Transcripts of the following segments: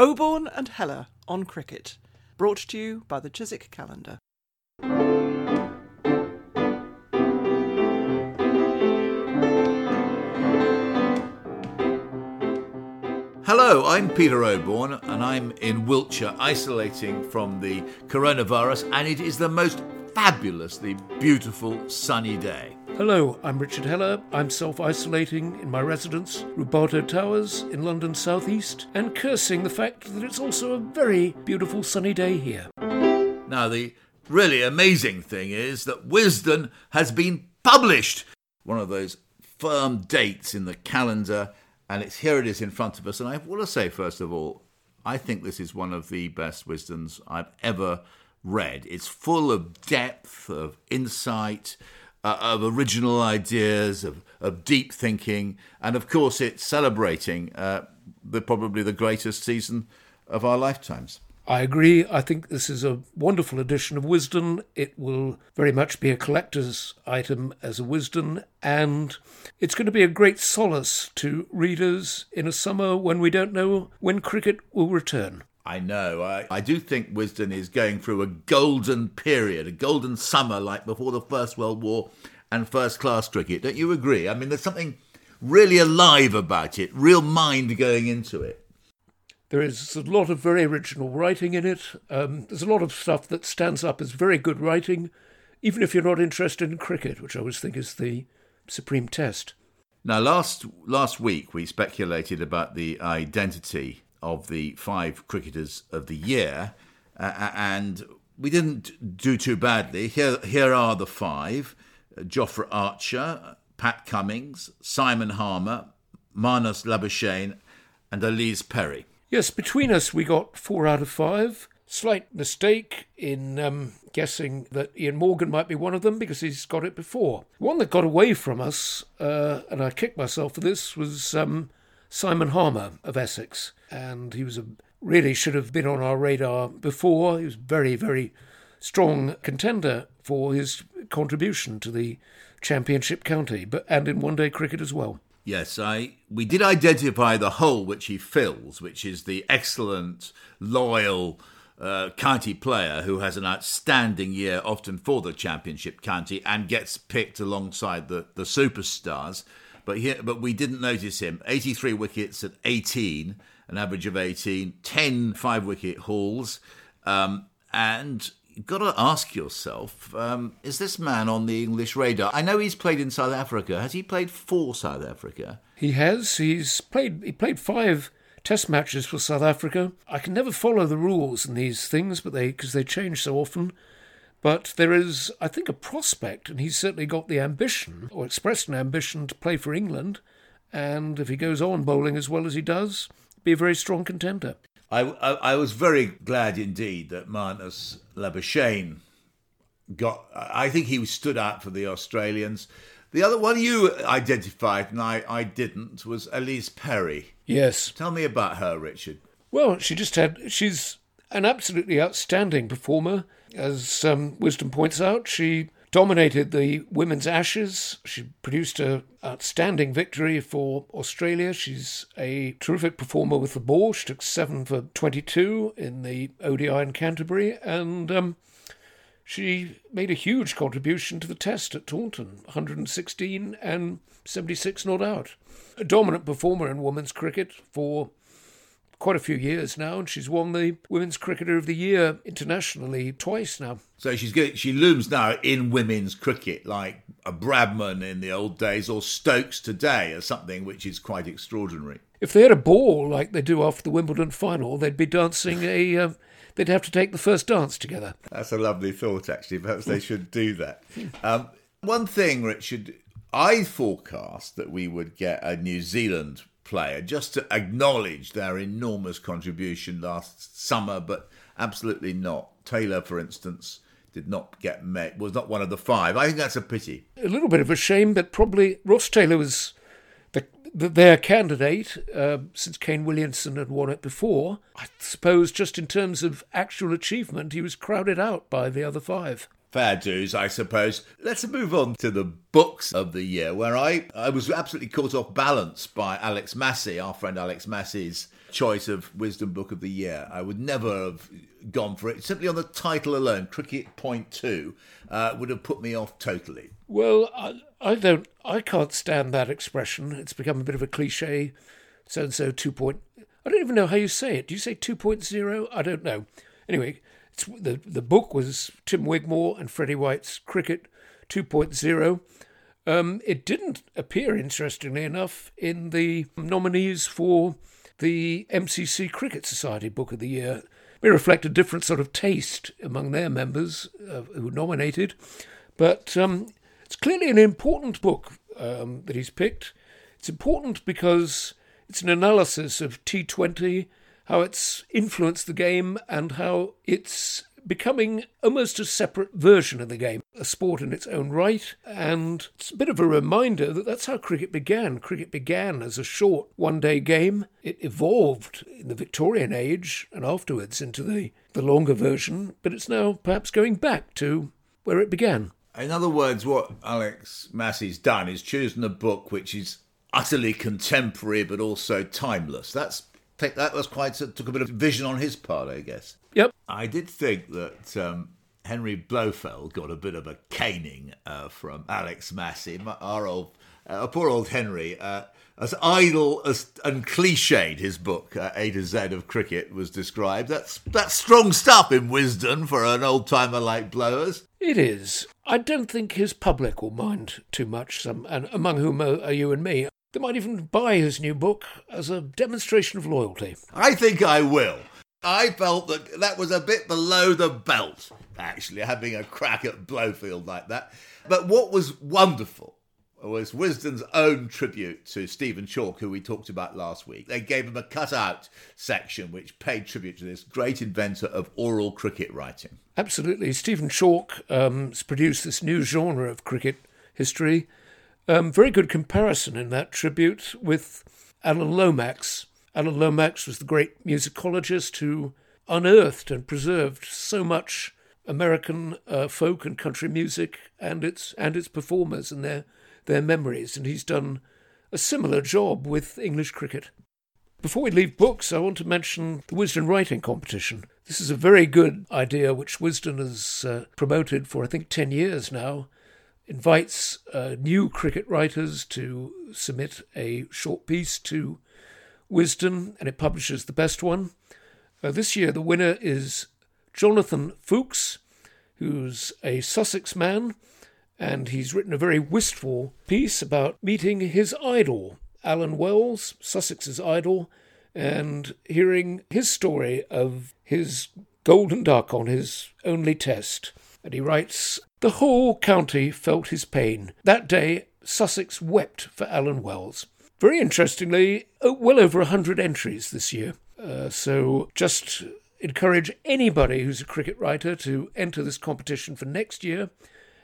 Oborne and Heller on cricket, brought to you by the Chiswick Calendar. Hello, I'm Peter Oborne, and I'm in Wiltshire isolating from the coronavirus, and it is the most fabulously beautiful sunny day. Hello, I'm Richard Heller. I'm self isolating in my residence, Rubato Towers, in London southeast, and cursing the fact that it's also a very beautiful sunny day here. Now, the really amazing thing is that Wisden has been published. One of those firm dates in the calendar, and it's here it is in front of us. And I want to say, first of all, I think this is one of the best Wisdens I've ever read. It's full of depth, of insight, uh, of original ideas, of, of deep thinking, and of course, it's celebrating uh, the probably the greatest season of our lifetimes. I agree. I think this is a wonderful edition of Wisden. It will very much be a collector's item as a Wisden, and it's going to be a great solace to readers in a summer when we don't know when cricket will return. I know. I, I do think Wisden is going through a golden period, a golden summer like before the First World War and first class cricket. Don't you agree? I mean, there's something really alive about it, real mind going into it. There is a lot of very original writing in it. Um, there's a lot of stuff that stands up as very good writing, even if you're not interested in cricket, which I always think is the supreme test. Now, last last week we speculated about the identity of the five cricketers of the year, uh, and we didn't do too badly. Here, here are the five: Jofra Archer, Pat Cummins, Simon Harmer, Marnus Labuschagne, and Ellyse Perry. Yes, between us, we got four out of five. Slight mistake in um, guessing that Ian Morgan might be one of them because he's got it before. One that got away from us, uh, and I kicked myself for this, was um, Simon Harmer of Essex. And he was a really should have been on our radar before. He was very, very strong contender for his contribution to the championship county, but and in one day cricket as well. Yes, I we did identify the hole which he fills, which is the excellent, loyal uh, county player who has an outstanding year, often for the championship county, and gets picked alongside the, the superstars. But here, but we didn't notice him. 83 wickets at 18, an average of 18, 10 five wicket hauls, um, and you've got to ask yourself um, is this man on the English radar? I know he's played in South Africa. Has he played for South Africa? He has. He's played. He played five Test matches for South Africa. I can never follow the rules in these things, but they because they change so often. But there is, I think, a prospect, and he's certainly got the ambition, or expressed an ambition, to play for England. And if he goes on bowling as well as he does, be a very strong contender. I, I, I was very glad indeed that Marnus Labuschagne got. I think he stood out for the Australians. The other one you identified and I, I didn't was Ellyse Perry. Yes. Tell me about her, Richard. Well, she just had. She's an absolutely outstanding performer. As um, Wisden points out, she dominated the women's Ashes. She produced an outstanding victory for Australia. She's a terrific performer with the ball. She took seven for 22 in the ODI in Canterbury, and um, she made a huge contribution to the test at Taunton 116 and 76 not out. A dominant performer in women's cricket for quite a few years now, and she's won the Women's Cricketer of the Year internationally twice now. So she's. She looms now in women's cricket like a Bradman in the old days or Stokes today, or something which is quite extraordinary. If they had a ball like they do after the Wimbledon final, they'd be dancing a. Uh, they'd have to take the first dance together. That's a lovely thought, actually. Perhaps they should do that. Um, one thing, Richard, I forecast that we would get a New Zealand player just to acknowledge their enormous contribution last summer, but absolutely not. Taylor, for instance, did not get met, was not one of the five. I think that's a pity. A little bit of a shame, but probably Ross Taylor was the, the, their candidate uh, since Kane Williamson had won it before. I suppose just in terms of actual achievement, he was crowded out by the other five fair dues, I suppose. Let's move on to the books of the year, where I, I was absolutely caught off balance by Alex Massie, our friend Alex Massie's choice of Wisden Book of the Year. I would never have gone for it. Simply on the title alone, Cricket Point 2, uh, would have put me off totally. Well, I, I don't, I can't stand that expression. It's become a bit of a cliche. So and so 2. Point, I don't even know how you say it. Do you say 2.0? I don't know. Anyway, the, the book was Tim Wigmore and Freddie Wilde's Cricket 2.0. Um, it didn't appear, interestingly enough, in the nominees for the MCC Cricket Society Book of the Year. It reflect a different sort of taste among their members uh, who were nominated, but um, it's clearly an important book um, that he's picked. It's important because it's an analysis of T20, how it's influenced the game, and how it's becoming almost a separate version of the game, a sport in its own right. And it's a bit of a reminder that that's how cricket began. Cricket began as a short one day game. It evolved in the Victorian age and afterwards into the, the longer version, but it's now perhaps going back to where it began. In other words, what Alex Massie's done is chosen a book which is utterly contemporary but also timeless. That's take that was quite took a bit of vision on his part, I guess. Yep. I did think that um, Henry Blofeld got a bit of a caning uh, from Alex Massie, our old, uh, poor old Henry. Uh, as idle as, and cliched his book uh, A to Z of cricket was described. That's that's strong stuff in Wisden for an old timer like Blowers. It is. I don't think his public will mind too much. Some, and among whom are you and me. They might even buy his new book as a demonstration of loyalty. I think I will. I felt that that was a bit below the belt, actually, having a crack at Blofeld like that. But what was wonderful was Wisden's own tribute to Stephen Chalke, who we talked about last week. They gave him a cut-out section which paid tribute to this great inventor of oral cricket writing. Absolutely. Stephen Chalke um, has produced this new genre of cricket history um, very good comparison in that tribute with Alan Lomax. Alan Lomax was the great musicologist who unearthed and preserved so much American uh, folk and country music and its and its performers and their their memories, and he's done a similar job with English cricket. Before we leave books, I want to mention the Wisden Writing Competition. This is a very good idea which Wisden has uh, promoted for I think ten years now, invites uh, new cricket writers to submit a short piece to Wisden, and it publishes the best one. Uh, this year, the winner is Jonathan Fuchs, who's a Sussex man, and he's written a very wistful piece about meeting his idol, Alan Wells, Sussex's idol, and hearing his story of his golden duck on his only test. And he writes The whole county felt his pain. That day, Sussex wept for Alan Wells. Very interestingly, uh, well over a hundred entries this year. Uh, so just encourage anybody who's a cricket writer to enter this competition for next year.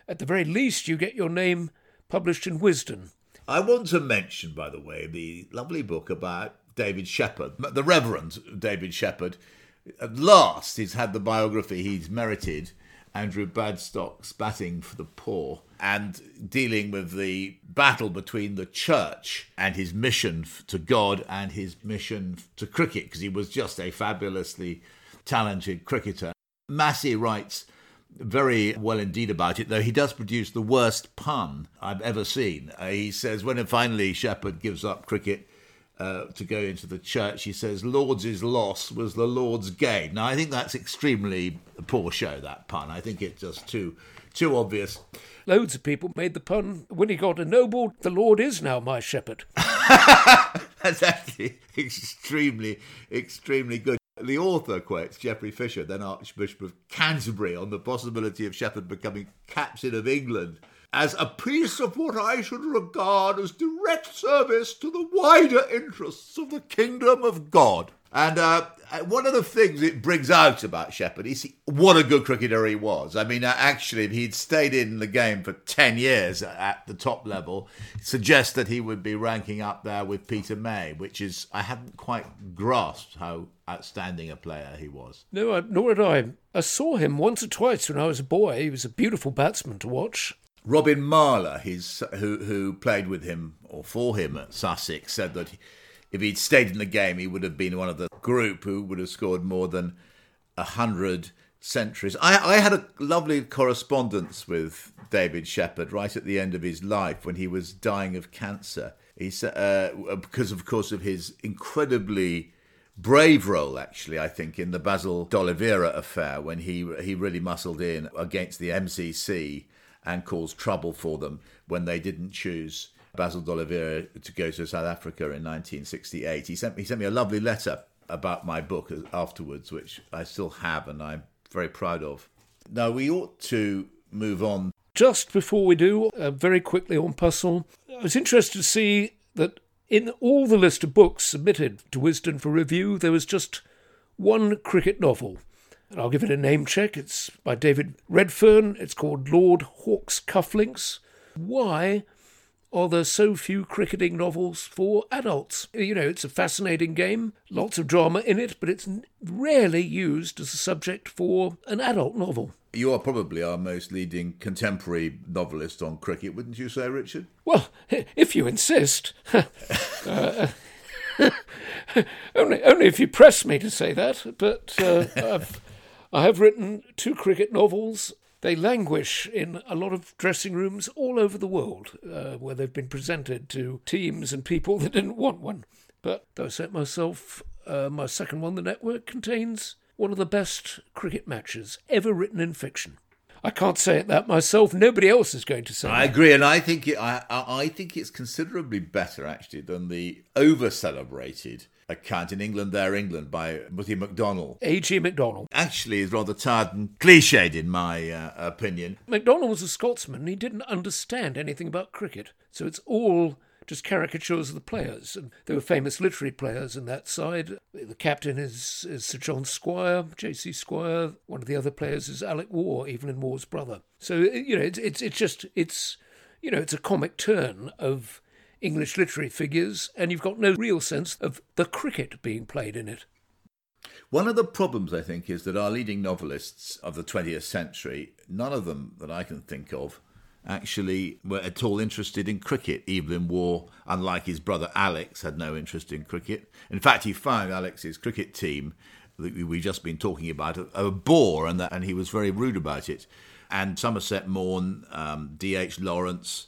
At the very least, you get your name published in Wisden. I want to mention, by the way, the lovely book about David Sheppard, the Reverend David Sheppard. At last, he's had the biography he's merited Andrew Bradstock's Batting for the Poor and dealing with the battle between the church and his mission to God and his mission to cricket, because he was just a fabulously talented cricketer. Massie writes very well indeed about it, though he does produce the worst pun I've ever seen. Uh, he says when finally Sheppard gives up cricket, uh, to go into the church, he says, Lord's loss was the Lord's gain. Now, I think that's extremely poor show, that pun. I think it's just too too obvious. Loads of people made the pun when he got ennobled, the Lord is now my shepherd. that's actually extremely, extremely good. The author quotes Geoffrey Fisher, then Archbishop of Canterbury, on the possibility of Sheppard becoming captain of England as a piece of what I should regard as direct service to the wider interests of the kingdom of God. And uh, one of the things it brings out about Sheppard is what a good cricketer he was. I mean, uh, actually, if he'd stayed in the game for 10 years at the top level, suggests that he would be ranking up there with Peter May, which is, I hadn't quite grasped how outstanding a player he was. No, nor had I. I saw him once or twice when I was a boy. He was a beautiful batsman to watch. Robin Marlar, his, who, who played with him or for him at Sussex, said that if he'd stayed in the game, he would have been one of the group who would have scored more than hundred centuries. I, I had a lovely correspondence with David Sheppard right at the end of his life when he was dying of cancer. He uh, because, of course, of his incredibly brave role, actually, I think, in the Basil d'Oliveira affair when he he really muscled in against the MCC and caused trouble for them when they didn't choose Basil d'Oliveira to go to South Africa in 1968. He sent me he sent me a lovely letter about my book afterwards, which I still have and I'm very proud of. Now we ought to move on. Just before we do, uh, very quickly on Puzzle, I was interested to see that in all the list of books submitted to Wisden for review, there was just one cricket novel. And I'll give it a name check. It's by David Redfern. It's called Lord Hawke's Cufflinks. Why are there so few cricketing novels for adults? You know, it's a fascinating game, lots of drama in it, but it's rarely used as a subject for an adult novel. You are probably our most leading contemporary novelist on cricket, wouldn't you say, Richard? Well, if you insist. uh, only, only if you press me to say that. But uh, I've, I have written two cricket novels. They languish in a lot of dressing rooms all over the world, uh, where they've been presented to teams and people that didn't want one. But though I said myself, uh, my second one, The Network, contains one of the best cricket matches ever written in fiction. I can't say it that myself. Nobody else is going to say. I that. agree, and I think it, I I think it's considerably better actually than the over celebrated account in England, their England by Mutty Macdonell. A.G. Macdonell. Actually, is rather tired and cliched in my uh, opinion. Macdonell was a Scotsman. and He didn't understand anything about cricket, so it's all just caricatures of the players. And there were famous literary players in that side. The captain is, is Sir John Squire, J.C. Squire. One of the other players is Alec Waugh, Evelyn Waugh's brother. So you know, it's it's, it's just it's you know, it's a comic turn of English literary figures, and you've got no real sense of the cricket being played in it. One of the problems, I think, is that our leading novelists of the 20th century, none of them that I can think of, actually were at all interested in cricket. Evelyn Waugh, unlike his brother Alex, had no interest in cricket. In fact, he found Alex's cricket team that we've just been talking about a, bore, and that, and he was very rude about it. And Somerset Maugham, um, D.H. Lawrence,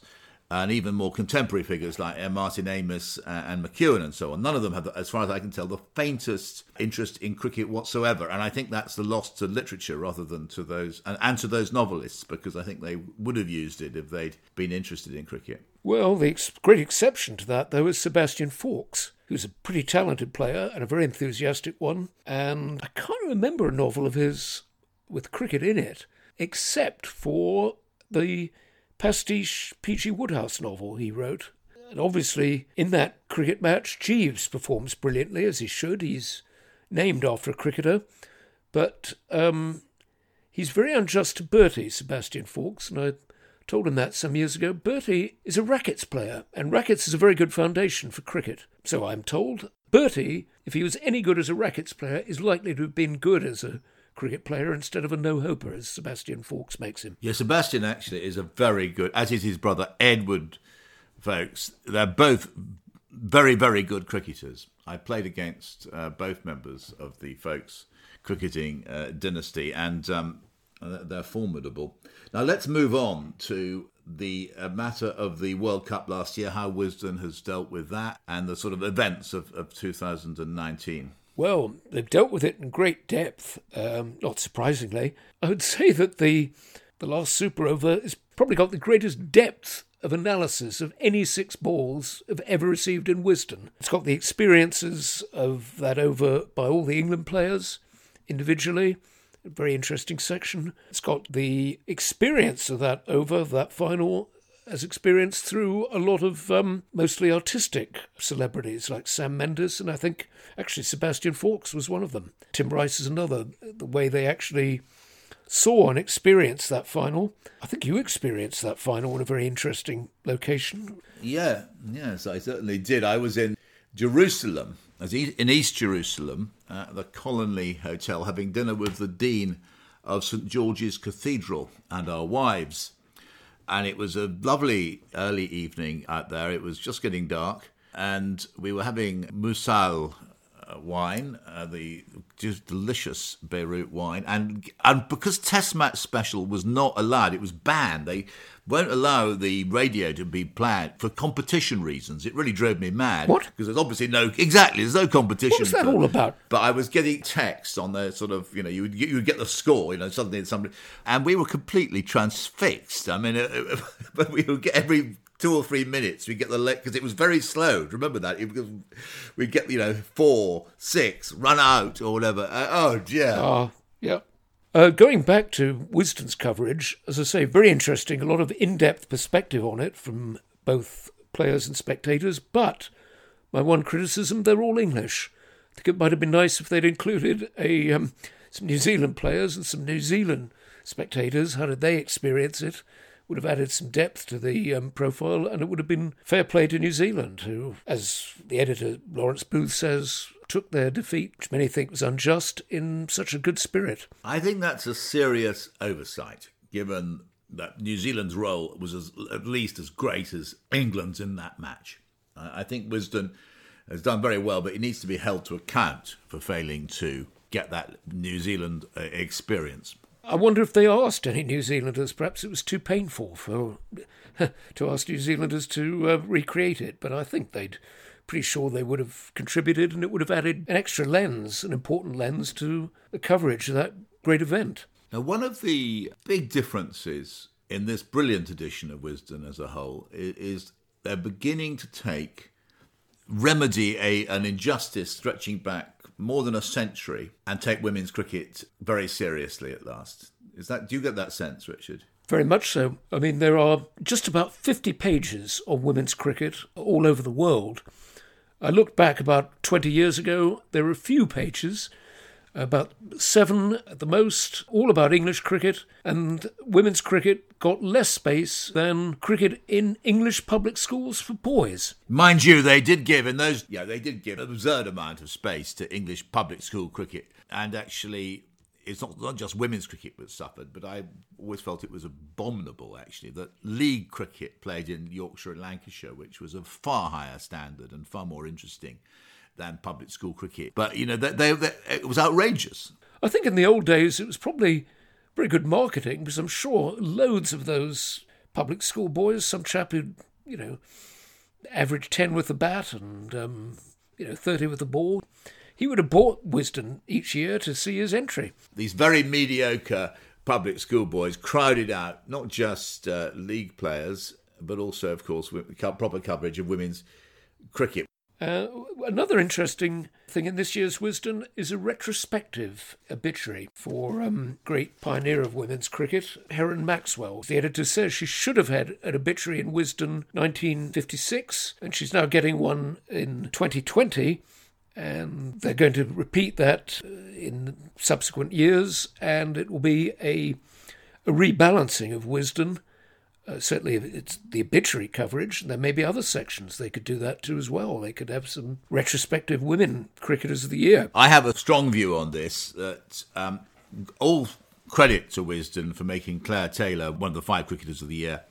and even more contemporary figures like uh, Martin Amis uh, and McEwan and so on. None of them have, as far as I can tell, the faintest interest in cricket whatsoever. And I think that's the loss to literature rather than to those and, and to those novelists because I think they would have used it if they'd been interested in cricket. Well, the ex- great exception to that, though, is Sebastian Faulks, who's a pretty talented player and a very enthusiastic one. And I can't remember a novel of his with cricket in it, except for the pastiche P.G. Wodehouse novel he wrote. And obviously, in that cricket match, Jeeves performs brilliantly, as he should. He's named after a cricketer. But um, he's very unjust to Bertie, Sebastian Faulks, and I told him that some years ago. Bertie is a rackets player, and rackets is a very good foundation for cricket. So I'm told. Bertie, if he was any good as a rackets player, is likely to have been good as a cricket player instead of a no-hoper, as Sebastian Faulks makes him. Yeah, Sebastian actually is a very good, as is his brother Edward Faulks. They're both very, very good cricketers. I played against uh, both members of the Faulks cricketing uh, dynasty, and um, they're formidable. Now let's move on to the uh, matter of the World Cup last year, how Wisden has dealt with that, and the sort of events of, of 2019. Well, they've dealt with it in great depth. Um, not surprisingly, I would say that the the last Super Over has probably got the greatest depth of analysis of any six balls I've ever received in Wisden. It's got the experiences of that over by all the England players individually. A very interesting section. It's got the experience of that over, that final, as experienced through a lot of um, mostly artistic celebrities like Sam Mendes, and I think actually Sebastian Faulks was one of them. Tim Rice is another. The way they actually saw and experienced that final. I think you experienced that final in a very interesting location. Yeah, yes, I certainly did. I was in Jerusalem, in East Jerusalem, at the Colony Hotel, having dinner with the Dean of St George's Cathedral and our wives and it was a lovely early evening out there. It was just getting dark, and we were having Musar wine, uh, the just delicious Beirut wine, and and because Test match special was not allowed, it was banned. They won't allow the radio to be played for competition reasons. It really drove me mad. What? Because there's obviously no exactly there's no competition. What was that for- all about? But I was getting texts on the sort of you know you would you would get the score you know suddenly somebody and we were completely transfixed. I mean, uh, but we would get every two or three minutes we get the because it was very slow. Remember that we get you know four six run out or whatever. Uh, oh dear. Ah, yeah. Uh, going back to Wisden's coverage, as I say, very interesting. A lot of in-depth perspective on it from both players and spectators. But my one criticism: they're all English. I think it might have been nice if they'd included a um, some New Zealand players and some New Zealand spectators. How did they experience it? Would have added some depth to the um, profile, and it would have been fair play to New Zealand, who, as the editor Lawrence Booth says, took their defeat, which many think was unjust, in such a good spirit. I think that's a serious oversight, given that New Zealand's role was as, at least as great as England's in that match. I I think Wisden has done very well, but he needs to be held to account for failing to get that New Zealand uh, experience. I wonder if they asked any New Zealanders. Perhaps it was too painful for to ask New Zealanders to uh, recreate it, but I think they'd pretty sure they would have contributed, and it would have added an extra lens, an important lens to the coverage of that great event. Now, one of the big differences in this brilliant edition of Wisden as a whole is they're beginning to take remedy a an injustice stretching back more than a century and take women's cricket very seriously at last. Is that do you get that sense, Richard? Very much so. I mean, there are just about 50 pages on women's cricket all over the world. I looked back about 20 years ago, there were few pages, about seven at the most, all about English cricket, and women's cricket got less space than cricket in English public schools for boys. Mind you, they did give in those yeah, they did give an absurd amount of space to English public school cricket. And actually it's not, not just women's cricket that suffered, but I always felt it was abominable, actually, that league cricket played in Yorkshire and Lancashire, which was of far higher standard and far more interesting than public school cricket. But, you know, they, they, they, it was outrageous. I think in the old days it was probably very good marketing because I'm sure loads of those public school boys, some chap who, you know, averaged 10 with the bat and, um, you know, 30 with the ball, he would have bought Wisden each year to see his entry. These very mediocre public school boys crowded out not just uh, league players, but also, of course, proper coverage of women's cricket. Uh, another interesting thing in this year's Wisden is a retrospective obituary for um, great pioneer of women's cricket, Heron Maxwell. The editor says she should have had an obituary in Wisden 1956, and she's now getting one in 2020. And they're going to repeat that uh, in subsequent years, and it will be a, a rebalancing of Wisden. Uh, certainly, it's the obituary coverage. There may be other sections they could do that too as well. They could have some retrospective women cricketers of the year. I have a strong view on this that um, all credit to Wisden for making Claire Taylor one of the five cricketers of the year.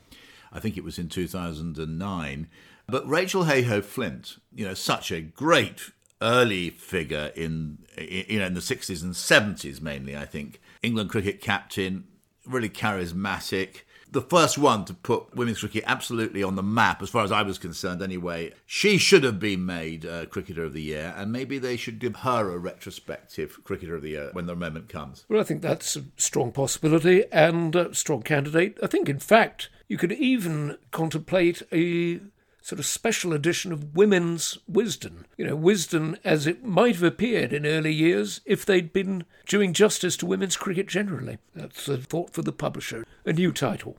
I think it was in 2009. But Rachael Heyhoe Flint, you know, such a great early figure in, you know, in the 60s and 70s mainly, I think. England cricket captain, really charismatic. The first one to put women's cricket absolutely on the map, as far as I was concerned, anyway. She should have been made uh, Cricketer of the Year, and maybe they should give her a retrospective Cricketer of the Year when the moment comes. Well, I think that's a strong possibility and a strong candidate. I think, in fact, you could even contemplate a sort of special edition of women's Wisden. You know, Wisden as it might have appeared in early years if they'd been doing justice to women's cricket generally. That's a thought for the publisher. A new title.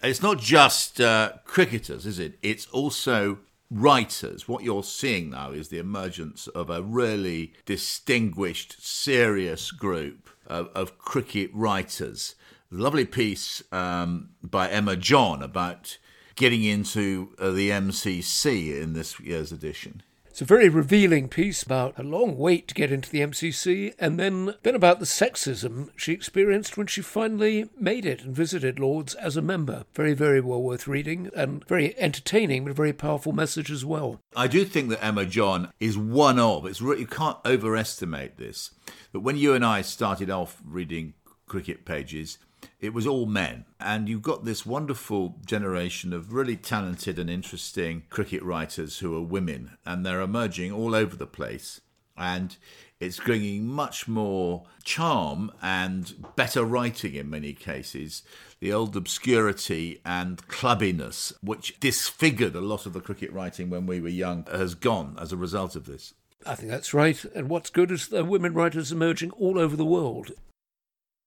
It's not just uh, cricketers, is it? It's also writers. What you're seeing now is the emergence of a really distinguished, serious group of, of cricket writers. Lovely piece um, by Emma John about getting into uh, the MCC in this year's edition. It's a very revealing piece about a long wait to get into the MCC and then, then about the sexism she experienced when she finally made it and visited Lords as a member. Very, very well worth reading and very entertaining, but a very powerful message as well. I do think that Emma John is one of, it's really, you can't overestimate this, that when you and I started off reading cricket pages, it was all men. And you've got this wonderful generation of really talented and interesting cricket writers who are women, and they're emerging all over the place. And it's bringing much more charm and better writing in many cases. The old obscurity and clubbiness, which disfigured a lot of the cricket writing when we were young, has gone as a result of this. I think that's right. And what's good is are women writers emerging all over the world.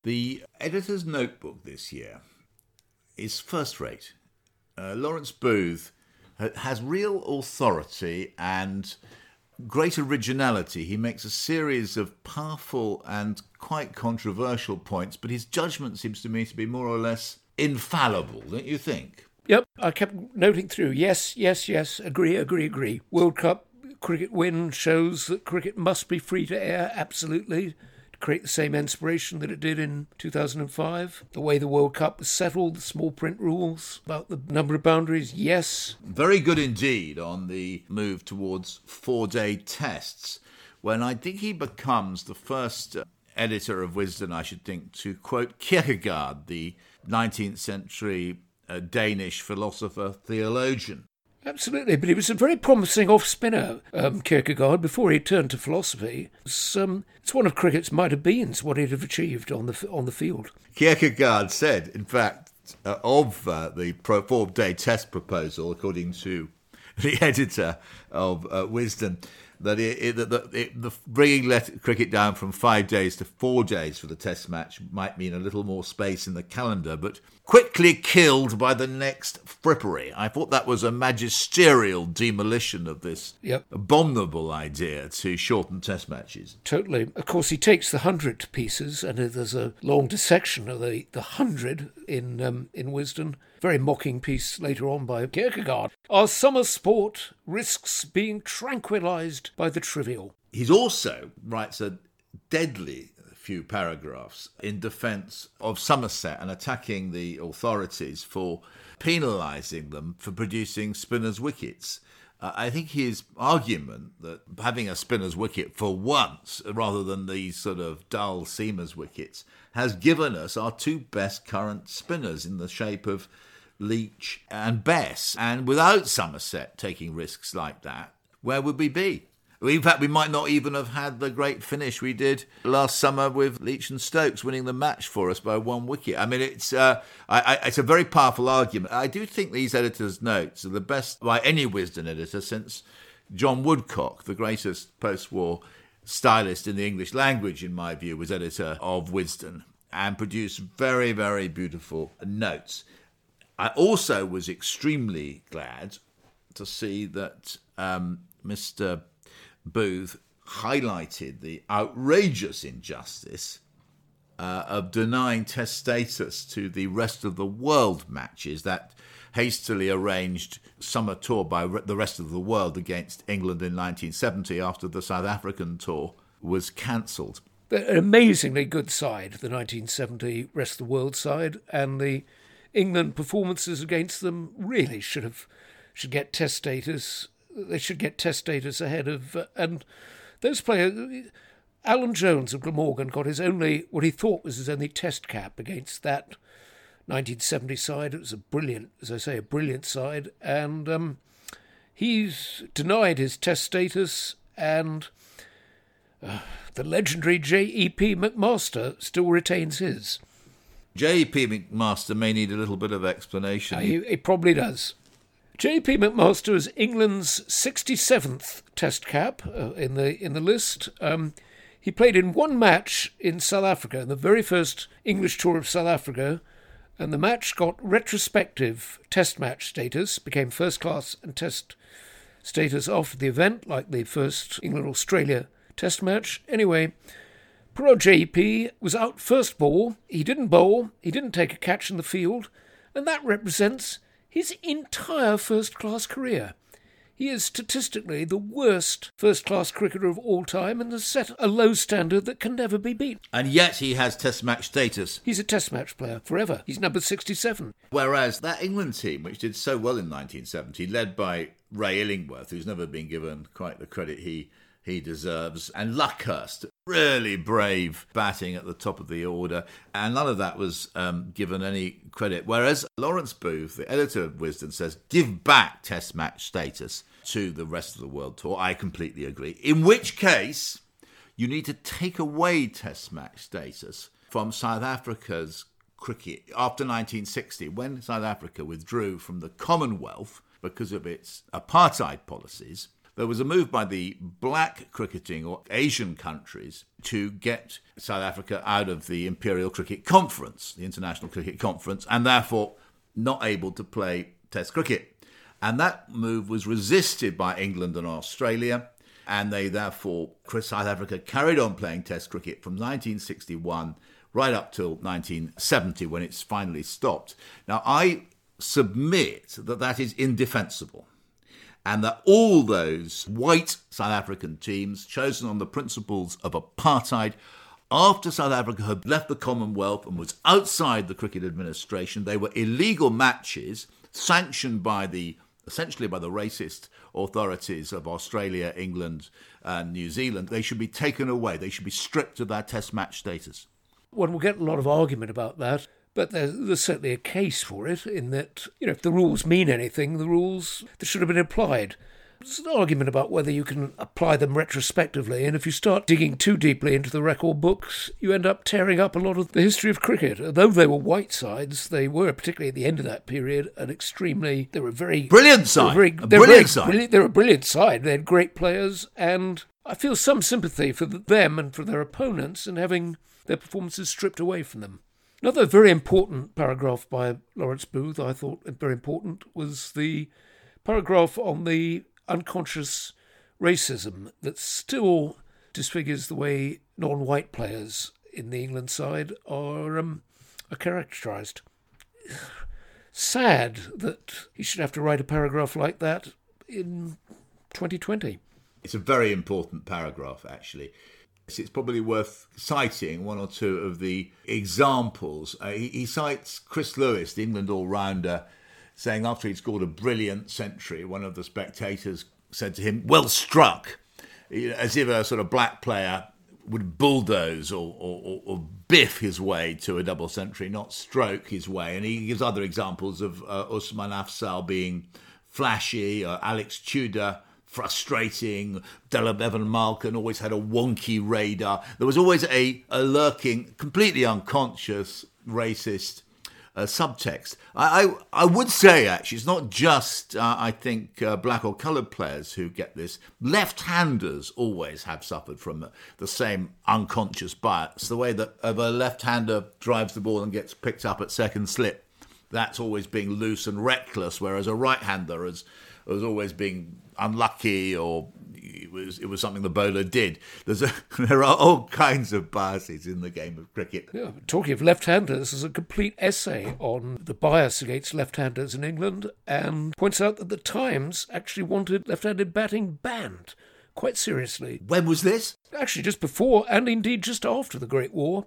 The editor's notebook this year is first rate. Uh, Lawrence Booth has real authority and great originality. He makes a series of powerful and quite controversial points, but his judgment seems to me to be more or less infallible, don't you think? Yep, I kept noting through yes, yes, yes, agree, agree, agree. World Cup cricket win shows that cricket must be free to air, absolutely create the same inspiration that it did in 2005. The way the World Cup was settled, the small print rules about the number of boundaries, yes. Very good indeed on the move towards four day tests, when I think he becomes the first uh, editor of Wisden, I should think, to quote Kierkegaard, the 19th century uh, Danish philosopher theologian. Absolutely, but he was a very promising off spinner, um, Kierkegaard, before he turned to philosophy. It's, um, it's one of cricket's might have beens, what he'd have achieved on the, on the field. Kierkegaard said, in fact, uh, of uh, the pro four day test proposal, according to the editor of uh, Wisden, that it, it, that it, the bringing let, cricket down from five days to four days for the Test match might mean a little more space in the calendar, but quickly killed by the next frippery. I thought that was a magisterial demolition of this yep. abominable idea to shorten Test matches. Totally. Of course, he takes the hundred to pieces, and there's a long dissection of the, the hundred in um, in Wisden very mocking piece later on by Kierkegaard. Our summer sport risks being tranquilized by the trivial. He's also writes a deadly few paragraphs in defense of Somerset and attacking the authorities for penalizing them for producing spinners' wickets. Uh, I think his argument that having a spinner's wicket for once, rather than these sort of dull seamers' wickets, has given us our two best current spinners in the shape of Leach, and Bess. And without Somerset taking risks like that, where would we be? In fact, we might not even have had the great finish we did last summer with Leach and Stokes winning the match for us by one wicket. I mean, it's uh, I, I, it's a very powerful argument. I do think these editors' notes are the best by any Wisden editor since John Woodcock, the greatest post-war stylist in the English language, in my view, was editor of Wisden and produced very, very beautiful notes. I also was extremely glad to see that um, Mr. Booth highlighted the outrageous injustice uh, of denying test status to the rest of the world matches that hastily arranged summer tour by re- the rest of the world against England in 1970 after the South African tour was cancelled. An amazingly good side, the 1970 rest of the world side, and the England performances against them really should have should get test status. They should get test status ahead of uh, and those players. Alan Jones of Glamorgan got his only what he thought was his only test cap against that 1970 side. It was a brilliant, as I say, a brilliant side, and um, he's denied his test status and. Uh, the legendary J.E.P. McMaster still retains his. J.P. McMaster may need a little bit of explanation. Uh, he, he probably does. J.P. McMaster is England's 67th Test cap uh, in the in the list. Um, he played in one match in South Africa, the very first English tour of South Africa, and the match got retrospective Test match status, became first class and Test status after the event, like the first England Australia Test match. Anyway, Poor JP was out first ball, he didn't bowl, he didn't take a catch in the field, and that represents his entire first class career. He is statistically the worst first class cricketer of all time and has set a low standard that can never be beat. And yet he has test match status. He's a test match player forever. He's number 67. Whereas that England team, which did so well in 1970, led by Ray Illingworth, who's never been given quite the credit he he deserves. And Luckhurst, really brave batting at the top of the order. And none of that was um, given any credit. Whereas Lawrence Booth, the editor of Wisden, says give back Test match status to the rest of the world tour. I completely agree. In which case, you need to take away Test match status from South Africa's cricket after 1960, when South Africa withdrew from the Commonwealth because of its apartheid policies there was a move by the black cricketing or Asian countries to get South Africa out of the Imperial Cricket Conference, the International Cricket Conference, and therefore not able to play Test cricket. And that move was resisted by England and Australia, and they therefore, South Africa carried on playing Test cricket from 1961 right up till 1970 when it's finally stopped. Now, I submit that that is indefensible and that all those white South African teams, chosen on the principles of apartheid, after South Africa had left the Commonwealth and was outside the cricket administration, they were illegal matches sanctioned by the essentially by the racist authorities of Australia, England, and New Zealand. They should be taken away. They should be stripped of their test match status. One will get a lot of argument about that. But there's, there's, certainly a case for it in that, you know, if the rules mean anything, the rules that should have been applied. It's an argument about whether you can apply them retrospectively, and if you start digging too deeply into the record books, you end up tearing up a lot of the history of cricket. Although they were white sides, they were, particularly at the end of that period, an extremely, they were very brilliant side. Very, a brilliant very, side. Brilliant, they were a brilliant side. They had great players, and I feel some sympathy for them and for their opponents in having their performances stripped away from them. Another very important paragraph by Lawrence Booth, I thought very important, was the paragraph on the unconscious racism that still disfigures the way non white players in the England side are, um, are characterised. Sad that he should have to write a paragraph like that in 2020. It's a very important paragraph, actually. It's probably worth citing one or two of the examples. Uh, he, he, cites Chris Lewis, the England all rounder, saying after he'd scored a brilliant century, one of the spectators said to him, Well struck, as if a sort of black player would bulldoze or, or, or, biff his way to a double century, not stroke his way. And he gives other examples of uh, Usman Afzaal being flashy, or Alex Tudor frustrating. Della Bevan Malkin always had a wonky radar. There was always a, a lurking, completely unconscious racist uh, subtext. I, I, I would say actually it's not just uh, I think uh, black or coloured players who get this. Left-handers always have suffered from the same unconscious bias. The way that a left-hander drives the ball and gets picked up at second slip, that's always being loose and reckless, whereas a right-hander is as always being unlucky or it was it was something the bowler did. There's a, there are all kinds of biases in the game of cricket. Yeah, talking of left-handers, there's a complete essay on the bias against left-handers in England, and points out that the Times actually wanted left-handed batting banned quite seriously. When was this? Actually, just before and indeed just after the Great War,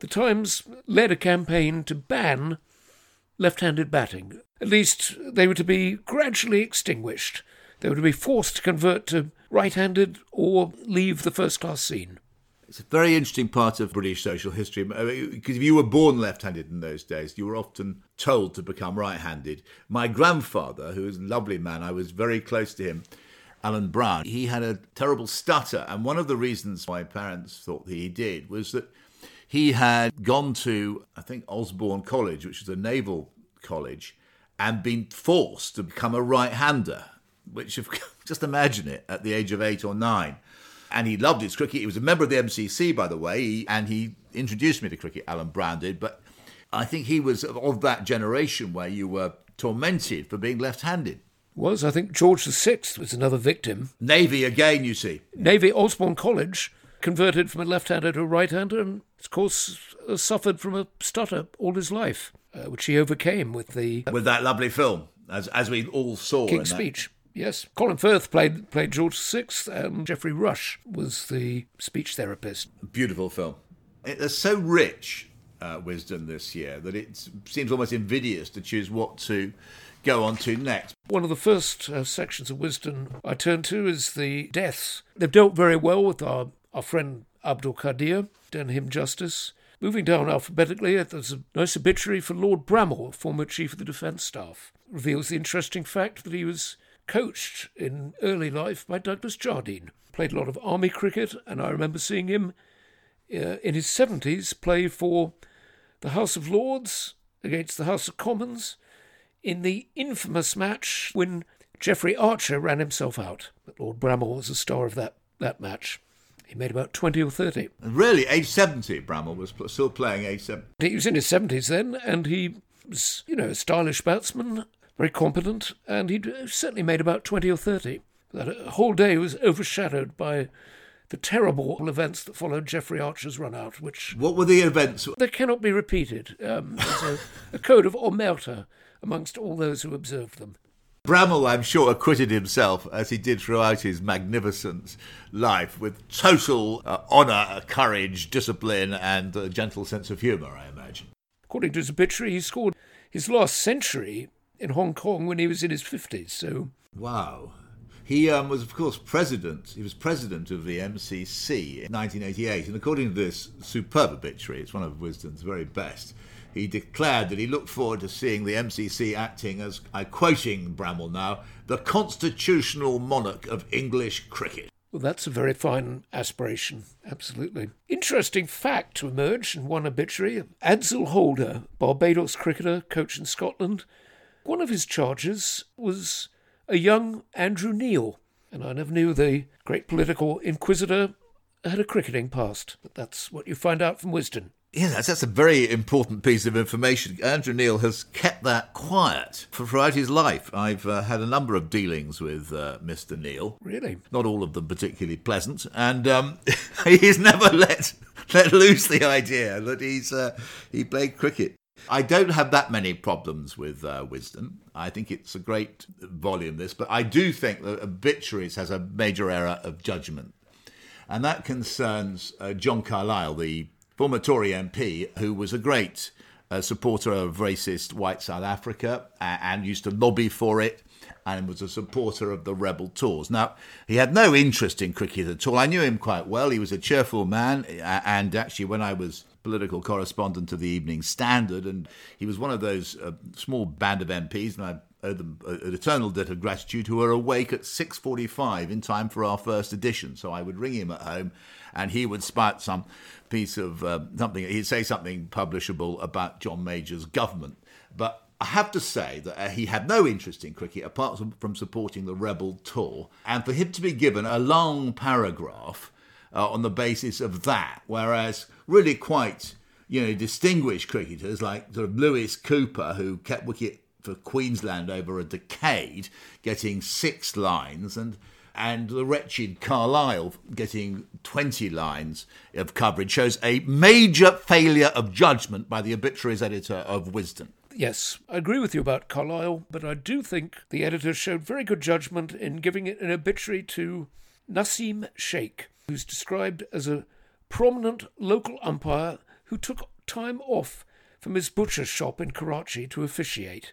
the Times led a campaign to ban left-handed batting. At least they were to be gradually extinguished. They were to be forced to convert to right handed or leave the first class scene. It's a very interesting part of British social history because if you were born left handed in those days, you were often told to become right handed. My grandfather, who was a lovely man, I was very close to him, Alan Brown, he had a terrible stutter. And one of the reasons my parents thought that he did was that he had gone to, I think, Osborne College, which is a naval college, and been forced to become a right hander, which, if, just imagine it, at the age of eight or nine. And he loved his cricket. He was a member of the MCC, by the way, and he introduced me to cricket, Alan Brown did. But I think he was of that generation where you were tormented for being left handed. Was, I think George VI was another victim. Navy again, you see. Navy, Osborne College, converted from a left hander to a right hander, and of course uh, suffered from a stutter all his life uh, which he overcame with the with that lovely film, as as we all saw. King's Speech. Yes, Colin Firth played played George VI, and Geoffrey Rush was the speech therapist. Beautiful film. It's so rich, uh, Wisden, this year that it seems almost invidious to choose what to go on to next. One of the first uh, sections of Wisden I turn to is the deaths. They've dealt very well with our, our friend Abdul Qadir, done him justice. Moving down alphabetically, there's a nice obituary for Lord Bramall, former Chief of the Defence Staff. Reveals the interesting fact that he was coached in early life by Douglas Jardine. Played a lot of army cricket, and I remember seeing him uh, in his 70s play for the House of Lords against the House of Commons in the infamous match when Jeffrey Archer ran himself out. But Lord Bramall was the star of that, that match. He made about 20 or 30. Really, age 70, Bramall was still playing age 70. He was in his 70s then, and he was, you know, a stylish batsman, very competent, and he'd certainly made about 20 or 30. That whole day was overshadowed by the terrible events that followed Jeffrey Archer's run out, which. What were the events? They cannot be repeated. Um, there's a, a code of omerta amongst all those who observed them. Bramall, I'm sure, acquitted himself as he did throughout his magnificent life with total uh, honour, courage, discipline, and a gentle sense of humour, I imagine. According to his obituary, he scored his last century in Hong Kong when he was in his 50s. So, wow. He um, was, of course, president. He was president of the MCC in 1988, and according to this superb obituary, it's one of Wisden's very best he declared that he looked forward to seeing the MCC acting as, I'm quoting Bramall now, the constitutional monarch of English cricket. Well, that's a very fine aspiration, absolutely. Interesting fact to emerge in one obituary Ansdell Holder, Barbados cricketer, coach in Scotland. One of his charges was a young Andrew Neil, and I never knew the great political inquisitor had a cricketing past, but that's what you find out from Wisden. Yes, that's a very important piece of information. Andrew Neil has kept that quiet for throughout his life. I've uh, had a number of dealings with uh, Mr. Neil. Really? Not all of them particularly pleasant. And um, he's never let, let loose the idea that he's uh, he played cricket. I don't have that many problems with uh, Wisden. I think it's a great volume, this, but I do think that Obituaries has a major error of judgment. And that concerns uh, John Carlisle, the former Tory MP, who was a great uh, supporter of racist white South Africa and used to lobby for it and was a supporter of the rebel tours. Now, he had no interest in cricket at all. I knew him quite well. He was a cheerful man, and actually, when I was political correspondent of the Evening Standard, and he was one of those uh, small band of MPs, and I owe them an eternal debt of gratitude, who were awake at 6.45 in time for our first edition. So I would ring him at home, and he would spout some piece of uh, something. He'd say something publishable about John Major's government. But I have to say that uh, he had no interest in cricket apart from supporting the rebel tour. And for him to be given a long paragraph uh, on the basis of that, whereas really quite you know distinguished cricketers like sort of Lewis Cooper, who kept wicket for Queensland over a decade, getting six lines, and and the wretched Carlisle getting 20 lines of coverage shows a major failure of judgment by the obituaries editor of Wisden. Yes, I agree with you about Carlisle, but I do think the editor showed very good judgment in giving it an obituary to Naseem Sheikh, who's described as a prominent local umpire who took time off from his butcher's shop in Karachi to officiate.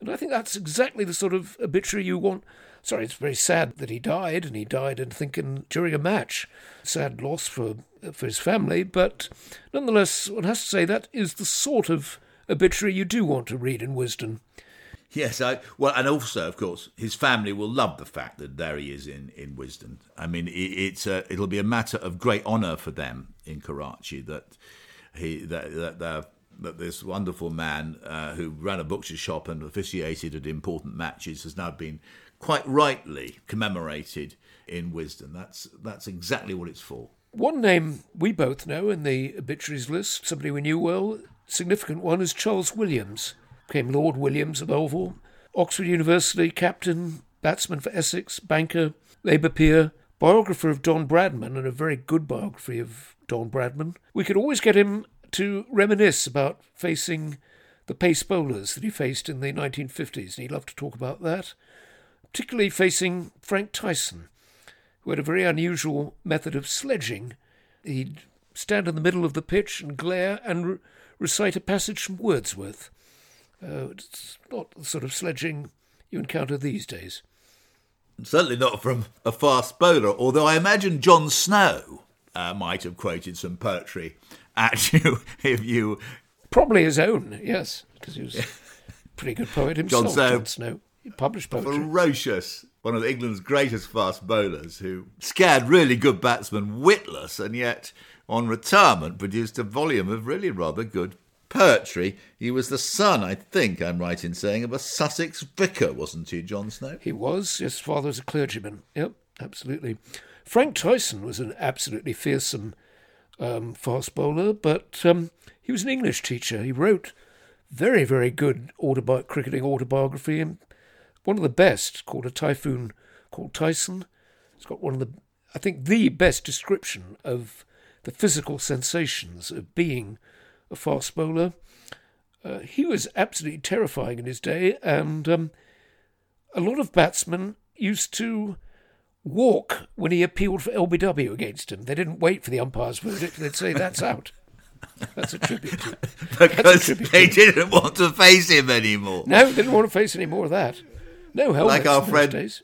And I think that's exactly the sort of obituary you want sorry, it's very sad that he died, and he died, in thinking, during a match. Sad loss for for his family, but nonetheless, one has to say that is the sort of obituary you do want to read in Wisden. Yes, I well, and also, of course, his family will love the fact that there he is in in Wisden. I mean, it, it's a, it'll be a matter of great honour for them in Karachi that he that that they're that this wonderful man uh, who ran a butcher shop and officiated at important matches has now been quite rightly commemorated in Wisden. That's that's exactly what it's for. One name we both know in the obituaries list, somebody we knew well, significant one, is Charles Williams. Became Lord Williams of Elvel, Oxford University captain, batsman for Essex, banker, Labour peer, biographer of Don Bradman, and a very good biography of Don Bradman. We could always get him to reminisce about facing the pace bowlers that he faced in the 1950s, and he loved to talk about that particularly facing Frank Tyson, who had a very unusual method of sledging. He'd stand in the middle of the pitch and glare and re- recite a passage from Wordsworth. Uh, it's not the sort of sledging you encounter these days. Certainly not from a fast bowler, although I imagine John Snow uh, might have quoted some poetry at you if you. Probably his own, yes, because he was a pretty good poet himself, John Snow. John Snow. He published poetry. ferocious, one of England's greatest fast bowlers, who scared really good batsmen witless, and yet on retirement produced a volume of really rather good poetry. He was the son, I think I'm right in saying, of a Sussex vicar, wasn't he, John Snow? He was. His father was a clergyman. Yep, absolutely. Frank Tyson was an absolutely fearsome um, fast bowler, but um, he was an English teacher. He wrote very, very good autobi- cricketing autobiography, and one of the best, called A Typhoon Called Tyson. It's got one of the, I think, the best description of the physical sensations of being a fast bowler. Uh, he was absolutely terrifying in his day, and um, a lot of batsmen used to walk when he appealed for LBW against him. They didn't wait for the umpire's verdict. They'd say, that's out. That's a tribute to. Because tribute they didn't want to face him anymore. No, they didn't want to face any more of that. No helmets Like our friend- days.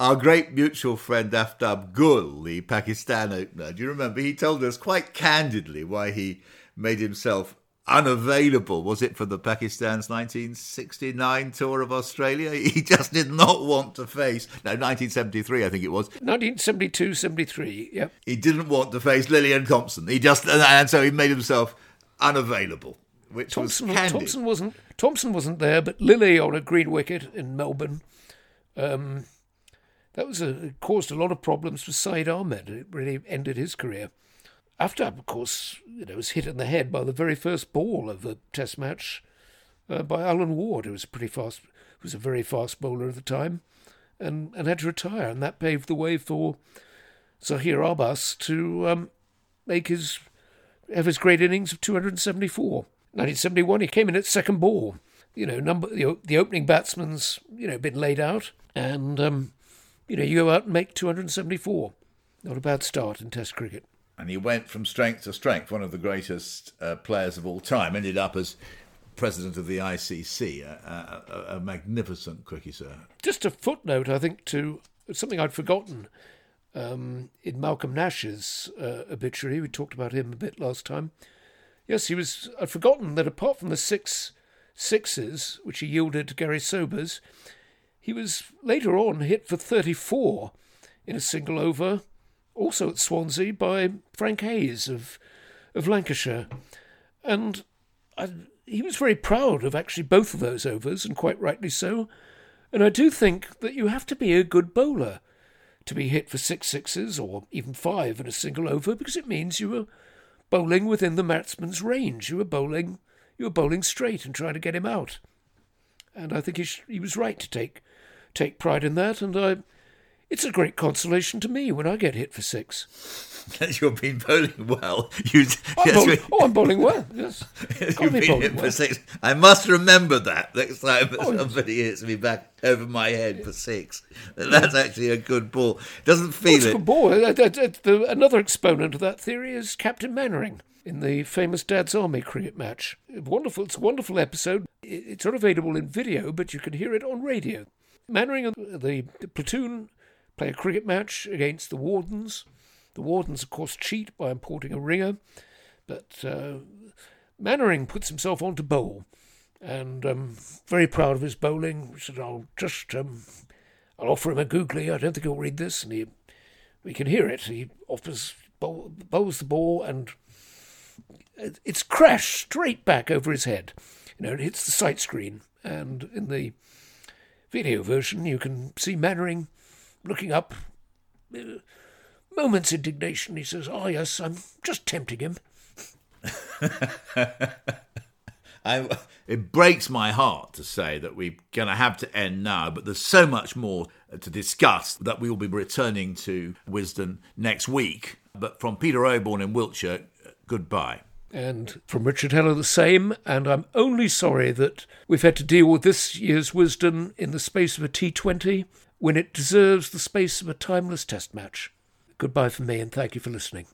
Our great mutual friend Aftab Gul, the Pakistan opener, do you remember? He told us quite candidly why he made himself unavailable. Was it for the Pakistan's 1969 tour of Australia? He just did not want to face, no, 1973, I think it was. 1972, 73, yep. He didn't want to face Lillee and Thomson. He just, and so he made himself unavailable, which Thomson, was. Thomson wasn't Thomson wasn't there, but Lillee on a green wicket in Melbourne. Um, that was a caused a lot of problems for Saeed Ahmed. It really ended his career. Aftab, of course, you know, was hit in the head by the very first ball of a Test match uh, by Alan Ward, who was a pretty fast, who was a very fast bowler at the time, and and had to retire, and that paved the way for Zaheer Abbas to um, make his have his great innings of 274. 1971, he came in at second ball. You know, number the, the opening batsman's you know been laid out, and um, you know you go out and make 274. Not a bad start in Test cricket. And he went from strength to strength. One of the greatest uh, players of all time. Ended up as president of the ICC, a, a, a magnificent cricketer. Sir. Just a footnote, I think, to something I'd forgotten um, in Malcolm Nash's uh, obituary. We talked about him a bit last time. Yes, he was. I'd forgotten that apart from the six sixes which he yielded to Garry Sobers, he was later on hit for 34 in a single over, also at Swansea by Frank Hayes of of Lancashire, and I, he was very proud of actually both of those overs, and quite rightly so. And I do think that you have to be a good bowler to be hit for six sixes or even five in a single over because it means you were bowling within the batsman's range. You were bowling, you were bowling straight and trying to get him out. And I think he, sh- he was right to take take pride in that. And I, it's a great consolation to me when I get hit for six. You've been bowling well. You, I'm yes, bowling, oh, I'm bowling well. Yes, you've been bowling hit for well. six. I must remember that next time Oh, somebody hits me back over my head for six. That's actually a good ball. Doesn't feel It's a it. good ball. Uh, uh, uh, the- Another exponent of that theory is Captain Mainwaring in the famous Dad's Army cricket match. Wonderful. It's a wonderful episode. It's not available in video, but you can hear it on radio. Mainwaring and the platoon play a cricket match against the Wardens. The Wardens, of course, cheat by importing a ringer, but uh, Mainwaring puts himself on to bowl, and um, very proud of his bowling. He said, "I'll just, um, I'll offer him a googly. I don't think he'll read this." And he, we can hear it. He offers bowl, bowls the ball, and it's crashed straight back over his head. You know, it hits the sight screen, and in the video version, you can see Mainwaring looking up. Uh, moments indignation. He says, "Oh yes, I'm just tempting him." I, it breaks my heart to say that we're going to have to end now, but there's so much more to discuss that we will be returning to Wisden next week. But from Peter Oborne in Wiltshire, goodbye. And from Richard Heller, the same. And I'm only sorry that we've had to deal with this year's Wisden in the space of a T20. When it deserves the space of a timeless test match. Goodbye from me, and thank you for listening.